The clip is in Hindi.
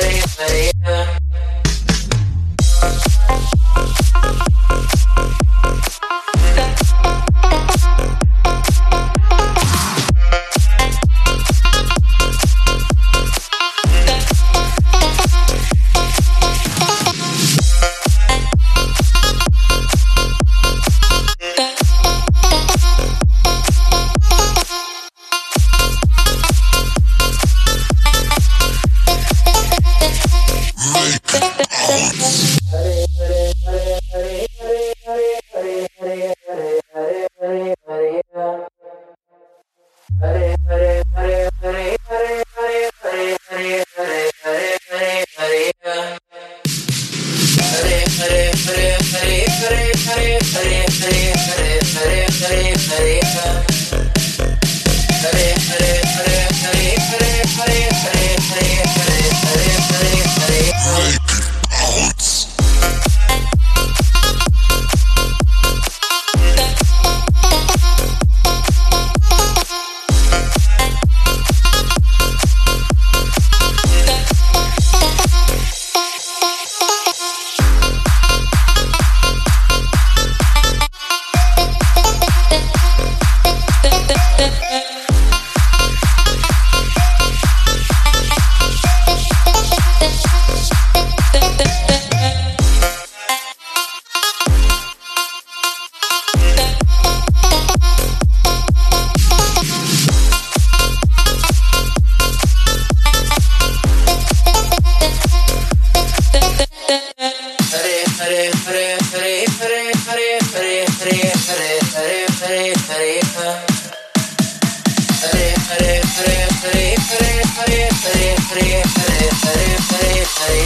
hey. Right. हरे हरे हरे हरे हरे हरे हरे हरे हरे हरे हरे हरे हरे हरे